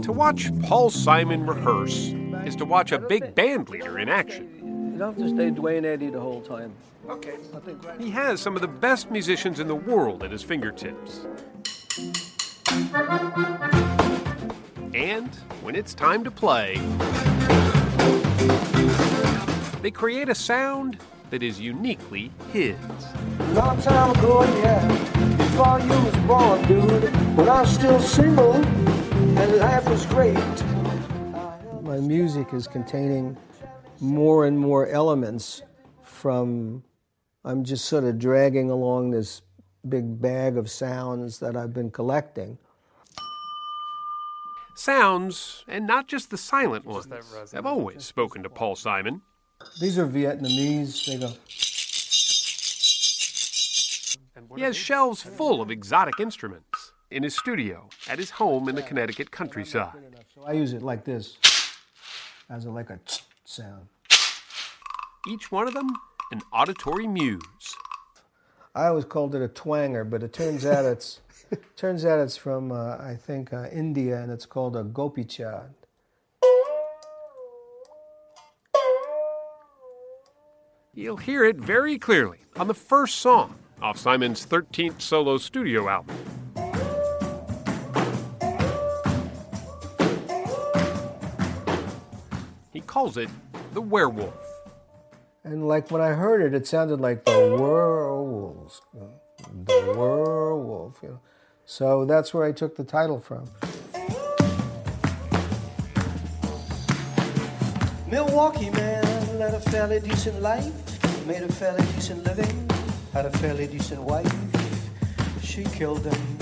To watch Paul Simon rehearse is to watch a big band leader in action. You don't have to stay Duane Eddy the whole time. Okay. He has some of the best musicians in the world at his fingertips. And when it's time to play, they create a sound that is uniquely his. Long time ago, yeah, before you was born, dude, when I was still single and life was great. My music is containing more and more elements from, I'm just sort of dragging along this big bag of sounds that I've been collecting. Sounds, and not just the silent ones, have always spoken to Paul Simon. These are Vietnamese. They go. He has shelves full of exotic instruments in his studio at his home in the Connecticut countryside. So I use it like this, as a, like a sound. Each one of them an auditory muse. I always called it a twanger, but it turns out it's turns out it's from uh, I think uh, India, and it's called a gopichand. You'll hear it very clearly on the first song off Simon's 13th solo studio album. He calls it the werewolf. And like when I heard it, it sounded like the werewolves, you know, the werewolf. You know. So that's where I took the title from. Milwaukee man led a fairly decent life, made a fairly decent living, had a fairly decent wife. She killed him,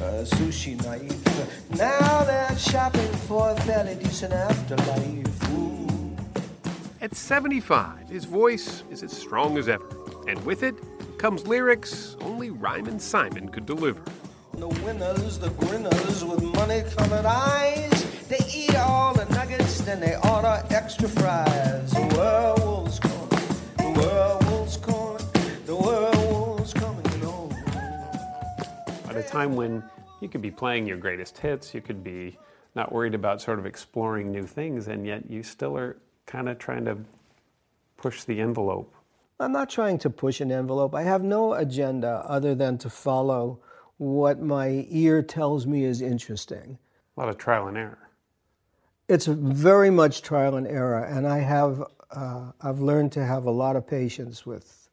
a sushi knife. Now they're shopping for a fairly decent afterlife. Ooh. At 75, his voice is as strong as ever, and with it comes lyrics only Rhymin' Simon could deliver. The winners, the grinners with money colored eyes, they eat all the nuggets, then they order extra fries. The werewolves coming, the werewolves coming, the werewolves coming on. At a time when you could be playing your greatest hits, you could be not worried about sort of exploring new things, and yet you still are kind of trying to push the envelope. I'm not trying to push an envelope. I have no agenda other than to follow what my ear tells me is interesting. A lot of trial and error. It's very much trial and error, and I have uh, I've learned to have a lot of patience with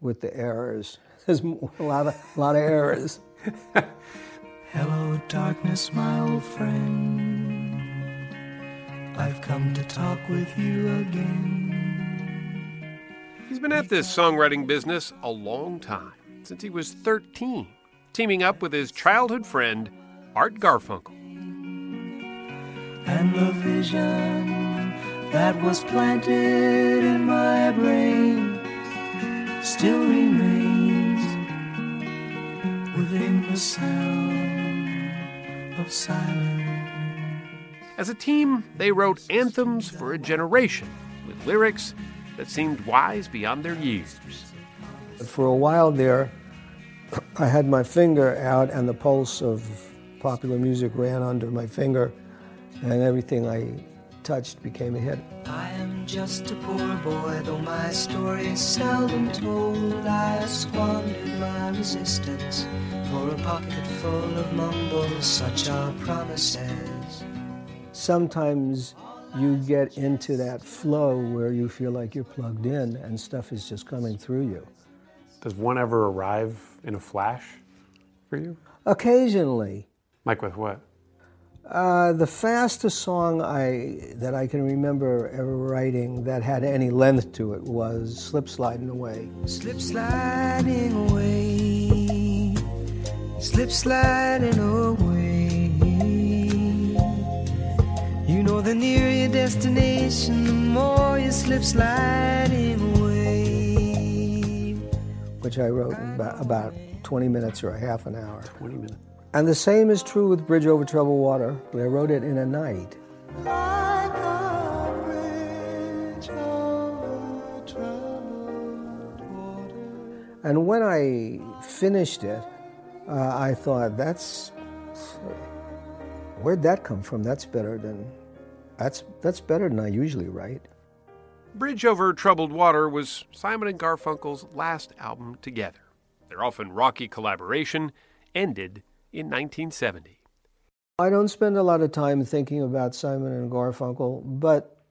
with the errors. There's a lot of a lot of errors. Hello, darkness, my old friend. I've come to talk with you again. He's been at this songwriting business a long time, since he was 13, teaming up with his childhood friend, Art Garfunkel. And the vision that was planted in my brain still remains within the sound of silence. As a team, they wrote anthems for a generation with lyrics that seemed wise beyond their years. For a while there, I had my finger out, and the pulse of popular music ran under my finger, and everything I touched became a hit. I am just a poor boy, though my story is seldom told. I squandered my resistance for a pocket full of mumbles, such are promises. Sometimes you get into that flow where you feel like you're plugged in and stuff is just coming through you. Does one ever arrive in a flash for you? Occasionally. Like with what? Uh, the fastest song I that I can remember ever writing that had any length to it was "Slip Sliding Away." Slip sliding away, slip sliding away. You know, the nearer your destination, the more you slip sliding away. Which I wrote in about, about 20 minutes or a half an hour. 20 minutes. And the same is true with Bridge Over Troubled Water. I wrote it in a night. And when I finished it, uh, I thought, that's where'd that come from? That's better than that's that's better than I usually write. Bridge Over Troubled Water was Simon and Garfunkel's last album together. Their often rocky collaboration ended in 1970. I don't spend a lot of time thinking about Simon and Garfunkel, but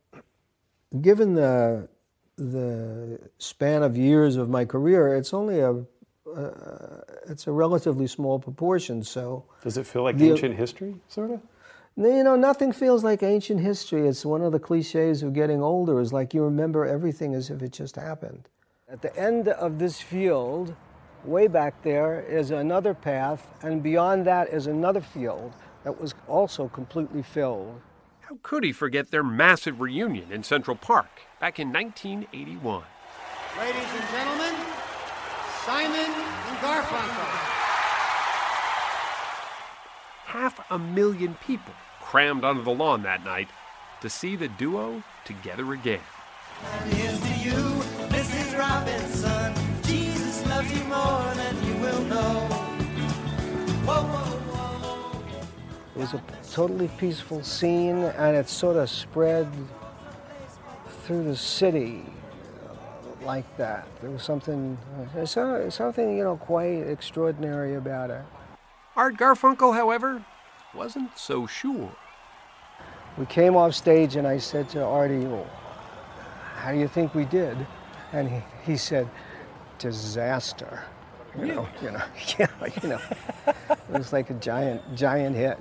given the the span of years of my career, it's only a uh, it's a relatively small proportion. So Does it feel like The- ancient history, sort of? You know, nothing feels like ancient history. It's one of the cliches of getting older. Is like you remember everything as if it just happened. At the end of this field, way back there, is another path, and beyond that is another field that was also completely filled. How could he forget their massive reunion in Central Park back in 1981? Ladies and gentlemen, Simon and Garfunkel. Half a million people crammed onto the lawn that night to see the duo together again. And here's to you, Mrs. Robinson. Jesus loves you more than you will know. Whoa, whoa, whoa. It was a totally peaceful scene, and it sort of spread through the city like that. There was something, there's so- something you know, quite extraordinary about it. Art Garfunkel, however, wasn't so sure. We came off stage, and I said to Artie, well, "How do you think we did?" And he, he said, "Disaster." You know, you know, yeah, you know. It was like a giant, giant hit.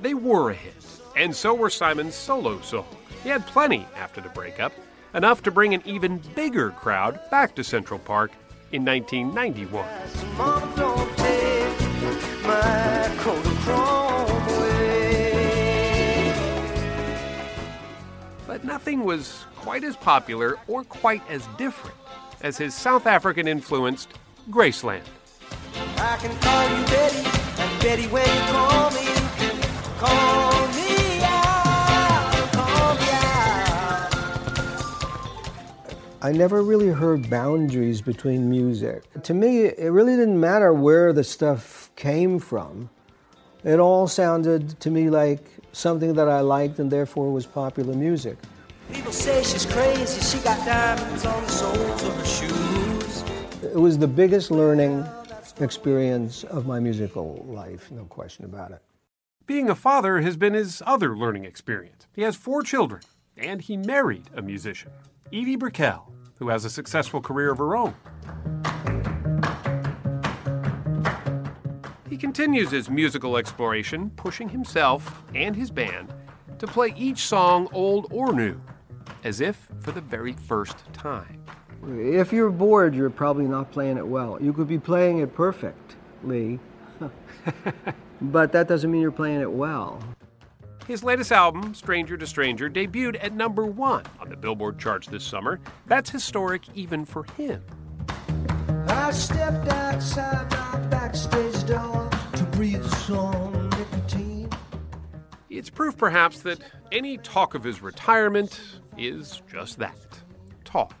They were a hit, and so were Simon's solo songs. He had plenty after the breakup, enough to bring an even bigger crowd back to Central Park in 1991. Nothing was quite as popular or quite as different as his South African influenced Graceland. I can call you Betty, and Betty, when you call me, you can call me out, call me. I never really heard boundaries between music. To me, it really didn't matter where the stuff came from. It all sounded to me like something that I liked and therefore was popular music. People say she's crazy, she got diamonds on the soles of her shoes. It was the biggest learning experience of my musical life, no question about it. Being a father has been his other learning experience. He has four children, and he married a musician, Edie Brickell, who has a successful career of her own. He continues his musical exploration, pushing himself and his band to play each song old or new, as if for the very first time. If you're bored, you're probably not playing it well. You could be playing it perfectly, but that doesn't mean you're playing it well. His latest album, Stranger to Stranger, debuted at number one on the Billboard charts this summer. That's historic even for him. I stepped outside my backstage door to breathe some nicotine. It's proof, perhaps, that any talk of his retirement is just that talk.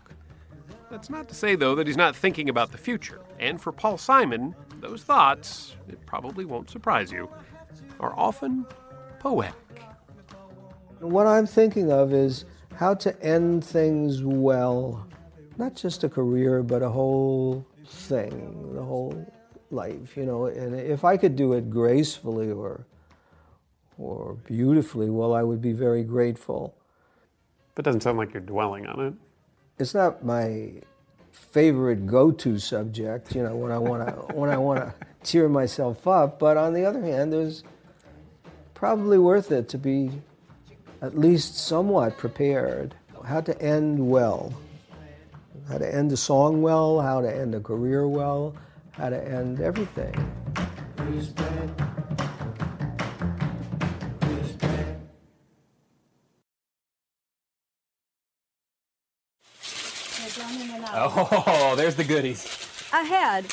That's not to say, though, that he's not thinking about the future. And for Paul Simon, those thoughts, it probably won't surprise you, are often poetic. What I'm thinking of is how to end things well. Not just a career, but a whole thing, the whole life, you know. And if I could do it gracefully or or beautifully, well, I would be very grateful. But it doesn't sound like you're dwelling on it. It's not my favorite go-to subject, you know, when I want to when I want to cheer myself up. But on the other hand, there's probably worth it to be at least somewhat prepared. How to end well, how to end a song well, how to end a career well, how to end everything. Oh, there's the goodies. Ahead,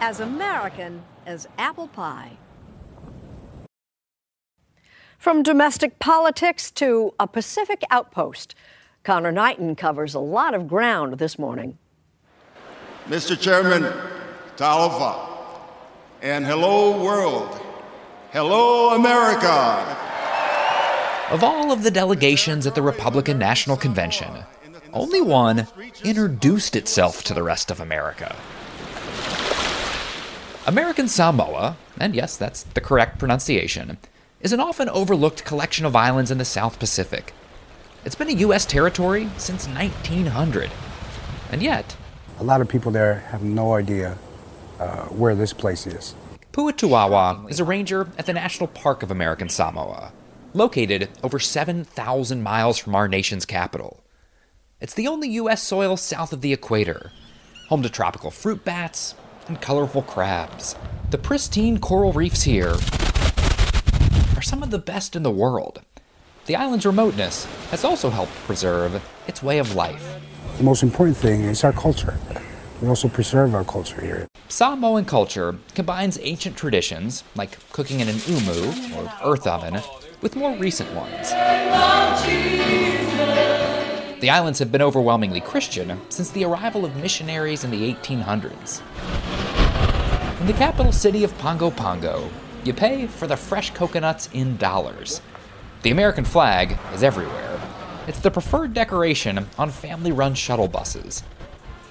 as American as apple pie. From domestic politics to a Pacific outpost, Conor Knighton covers a lot of ground this morning. Mr. Chairman, Talofa, and hello world. Hello America. Of all of the delegations at the Republican National Convention, only one introduced itself to the rest of America. American Samoa, and yes, that's the correct pronunciation, is an often overlooked collection of islands in the South Pacific. It's been a U.S. territory since 1900. And yet, A lot of people there have no idea uh, where this place is. Puutuawa is a ranger at the National Park of American Samoa, located over 7,000 miles from our nation's capital. It's the only U.S. soil south of the equator, home to tropical fruit bats and colorful crabs. The pristine coral reefs here are some of the best in the world. The island's remoteness has also helped preserve its way of life. The most important thing is our culture. We also preserve our culture here. Samoan culture combines ancient traditions, like cooking in an umu, or earth oven, with more recent ones. The islands have been overwhelmingly Christian since the arrival of missionaries in the 1800s. In the capital city of Pago Pago, you pay for the fresh coconuts in dollars. The American flag is everywhere. It's the preferred decoration on family run shuttle buses.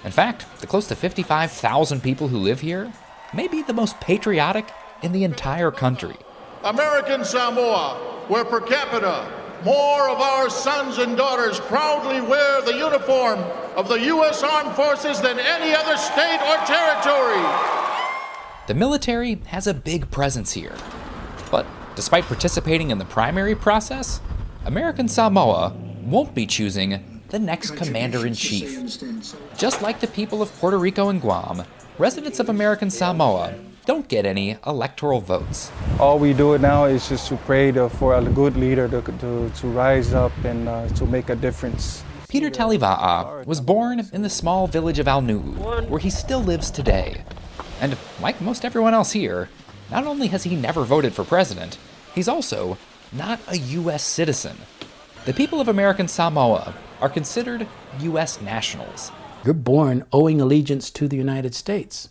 In fact, the close to 55,000 people who live here may be the most patriotic in the entire country. American Samoa, where per capita more of our sons and daughters proudly wear the uniform of the U.S. Armed Forces than any other state or territory. The military has a big presence here. But despite participating in the primary process, American Samoa won't be choosing the next commander in chief. Just like the people of Puerto Rico and Guam, residents of American Samoa don't get any electoral votes. All we do now is just to pray to, for a good leader to, to, to rise up and uh, to make a difference. Peter Taliva'a was born in the small village of Aunu'u, where he still lives today. And like most everyone else here, not only has he never voted for president, he's also not a U.S. citizen. The people of American Samoa are considered U.S. nationals. You're born owing allegiance to the United States,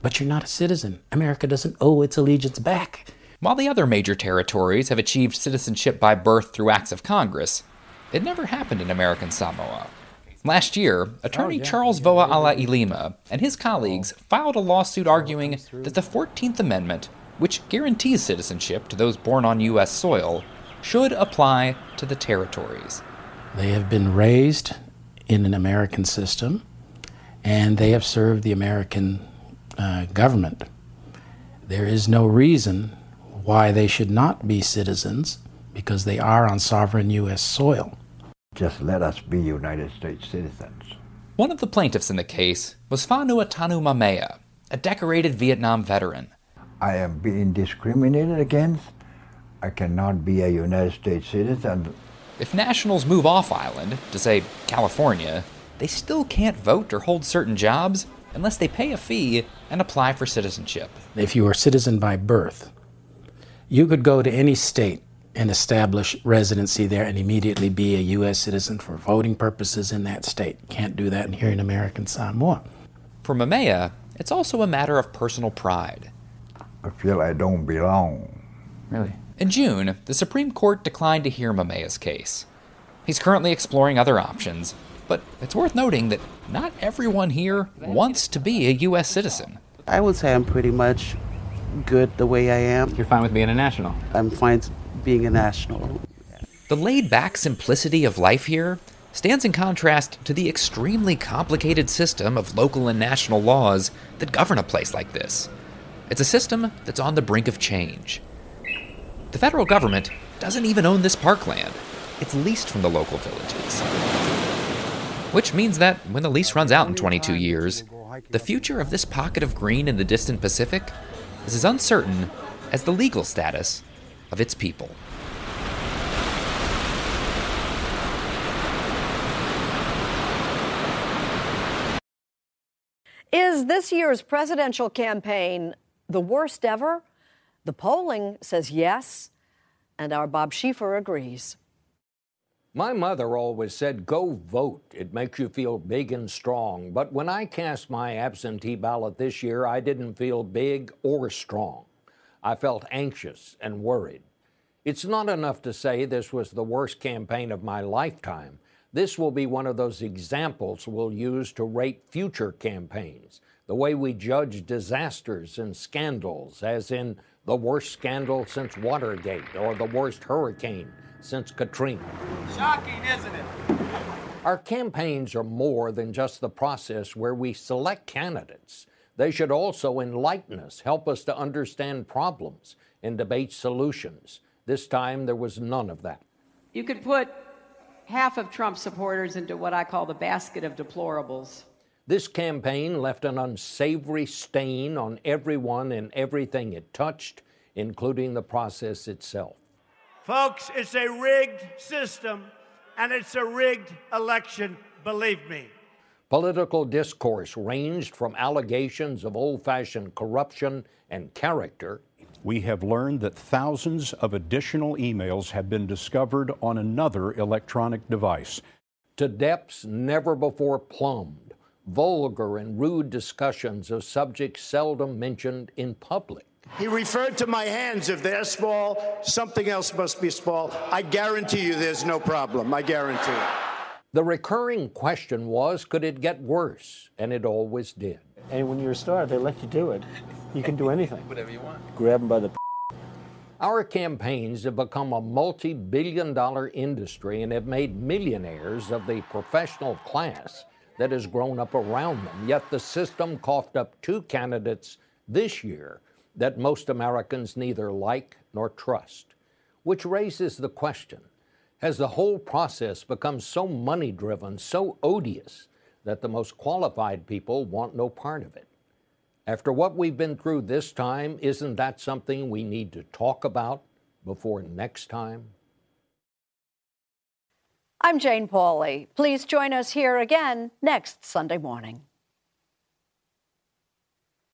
but you're not a citizen. America doesn't owe its allegiance back. While the other major territories have achieved citizenship by birth through acts of Congress, it never happened in American Samoa. Last year, attorney oh, yeah, Charles Voa Ala Ilima and his colleagues filed a lawsuit oh, arguing that the 14th Amendment, which guarantees citizenship to those born on U.S. soil, should apply to the territories. They have been raised in an American system, and they have served the American uh, government. There is no reason why they should not be citizens because they are on sovereign U.S. soil. Just let us be United States citizens. One of the plaintiffs in the case was Fanuatanu Mamea, a decorated Vietnam veteran. I am being discriminated against. I cannot be a United States citizen. If nationals move off island to, say, California, they still can't vote or hold certain jobs unless they pay a fee and apply for citizenship. If you are a citizen by birth, you could go to any state and establish residency there and immediately be a U.S. citizen for voting purposes in that state. Can't do that in here in American Samoa. For Mamea, it's also a matter of personal pride. I feel I don't belong. Really? In June, the Supreme Court declined to hear Mamea's case. He's currently exploring other options, but it's worth noting that not everyone here wants to be a U.S. citizen. I would say I'm pretty much good the way I am. You're fine with being a national? I'm fine being a national. The laid back simplicity of life here stands in contrast to the extremely complicated system of local and national laws that govern a place like this. It's a system that's on the brink of change. The federal government doesn't even own this parkland, it's leased from the local villages. Which means that when the lease runs out in 22 years, the future of this pocket of green in the distant Pacific is as uncertain as the legal status of its people. Is this year's presidential campaign the worst ever? The polling says yes, and our Bob Schieffer agrees. My mother always said, go vote. It makes you feel big and strong. But when I cast my absentee ballot this year, I didn't feel big or strong. I felt anxious and worried. It's not enough to say this was the worst campaign of my lifetime. This will be one of those examples we'll use to rate future campaigns, the way we judge disasters and scandals, as in the worst scandal since Watergate or the worst hurricane since Katrina. Shocking, isn't it? Our campaigns are more than just the process where we select candidates. They should also enlighten us, help us to understand problems, and debate solutions. This time, there was none of that. You could put half of Trump supporters into what I call the basket of deplorables. This campaign left an unsavory stain on everyone and everything it touched, including the process itself. Folks, it's a rigged system and it's a rigged election, believe me. Political discourse ranged from allegations of old fashioned corruption and character. We have learned that thousands of additional emails have been discovered on another electronic device. To depths never before plumbed, vulgar and rude discussions of subjects seldom mentioned in public. He referred to my hands. If they're small, something else must be small. I guarantee you there's no problem. I guarantee it. The recurring question was could it get worse? And it always did. And when you're a star, they let you do it. You can do anything. Whatever you want. Grab them by the. Our campaigns have become a multi billion dollar industry and have made millionaires of the professional class that has grown up around them. Yet the system coughed up two candidates this year that most Americans neither like nor trust. Which raises the question Has the whole process become so money driven, so odious, that the most qualified people want no part of it? After what we've been through this time, isn't that something we need to talk about before next time? I'm Jane Pauley. Please join us here again next Sunday morning.